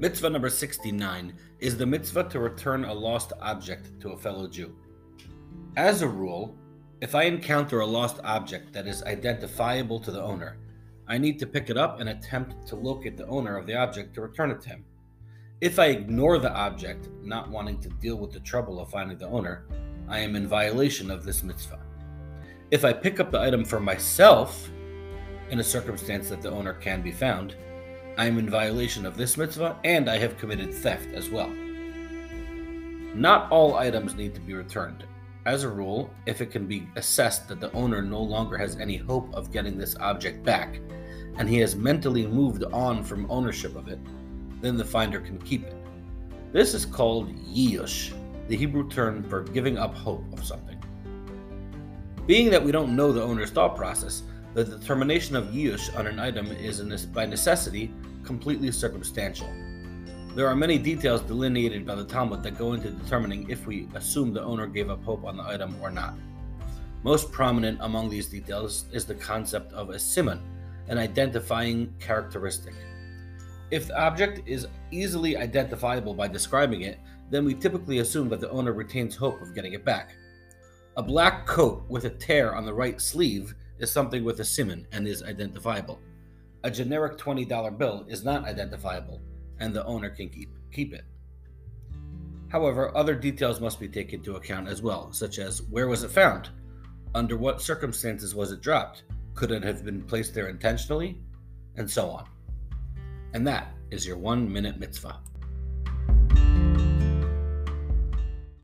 Mitzvah number 69 is the mitzvah to return a lost object to a fellow Jew. As a rule, if I encounter a lost object that is identifiable to the owner, I need to pick it up and attempt to locate the owner of the object to return it to him. If I ignore the object, not wanting to deal with the trouble of finding the owner, I am in violation of this mitzvah. If I pick up the item for myself, in a circumstance that the owner can be found, I am in violation of this mitzvah and I have committed theft as well. Not all items need to be returned. As a rule, if it can be assessed that the owner no longer has any hope of getting this object back, and he has mentally moved on from ownership of it, then the finder can keep it. This is called yiyush, the Hebrew term for giving up hope of something. Being that we don't know the owner's thought process, the determination of yiyush on an item is, by necessity, completely circumstantial. There are many details delineated by the Talmud that go into determining if we assume the owner gave up hope on the item or not. Most prominent among these details is the concept of a siman, an identifying characteristic. If the object is easily identifiable by describing it, then we typically assume that the owner retains hope of getting it back. A black coat with a tear on the right sleeve is something with a siman and is identifiable. A generic $20 bill is not identifiable and the owner can keep, keep it. However, other details must be taken into account as well, such as where was it found? Under what circumstances was it dropped? Could it have been placed there intentionally? And so on. And that is your one minute mitzvah.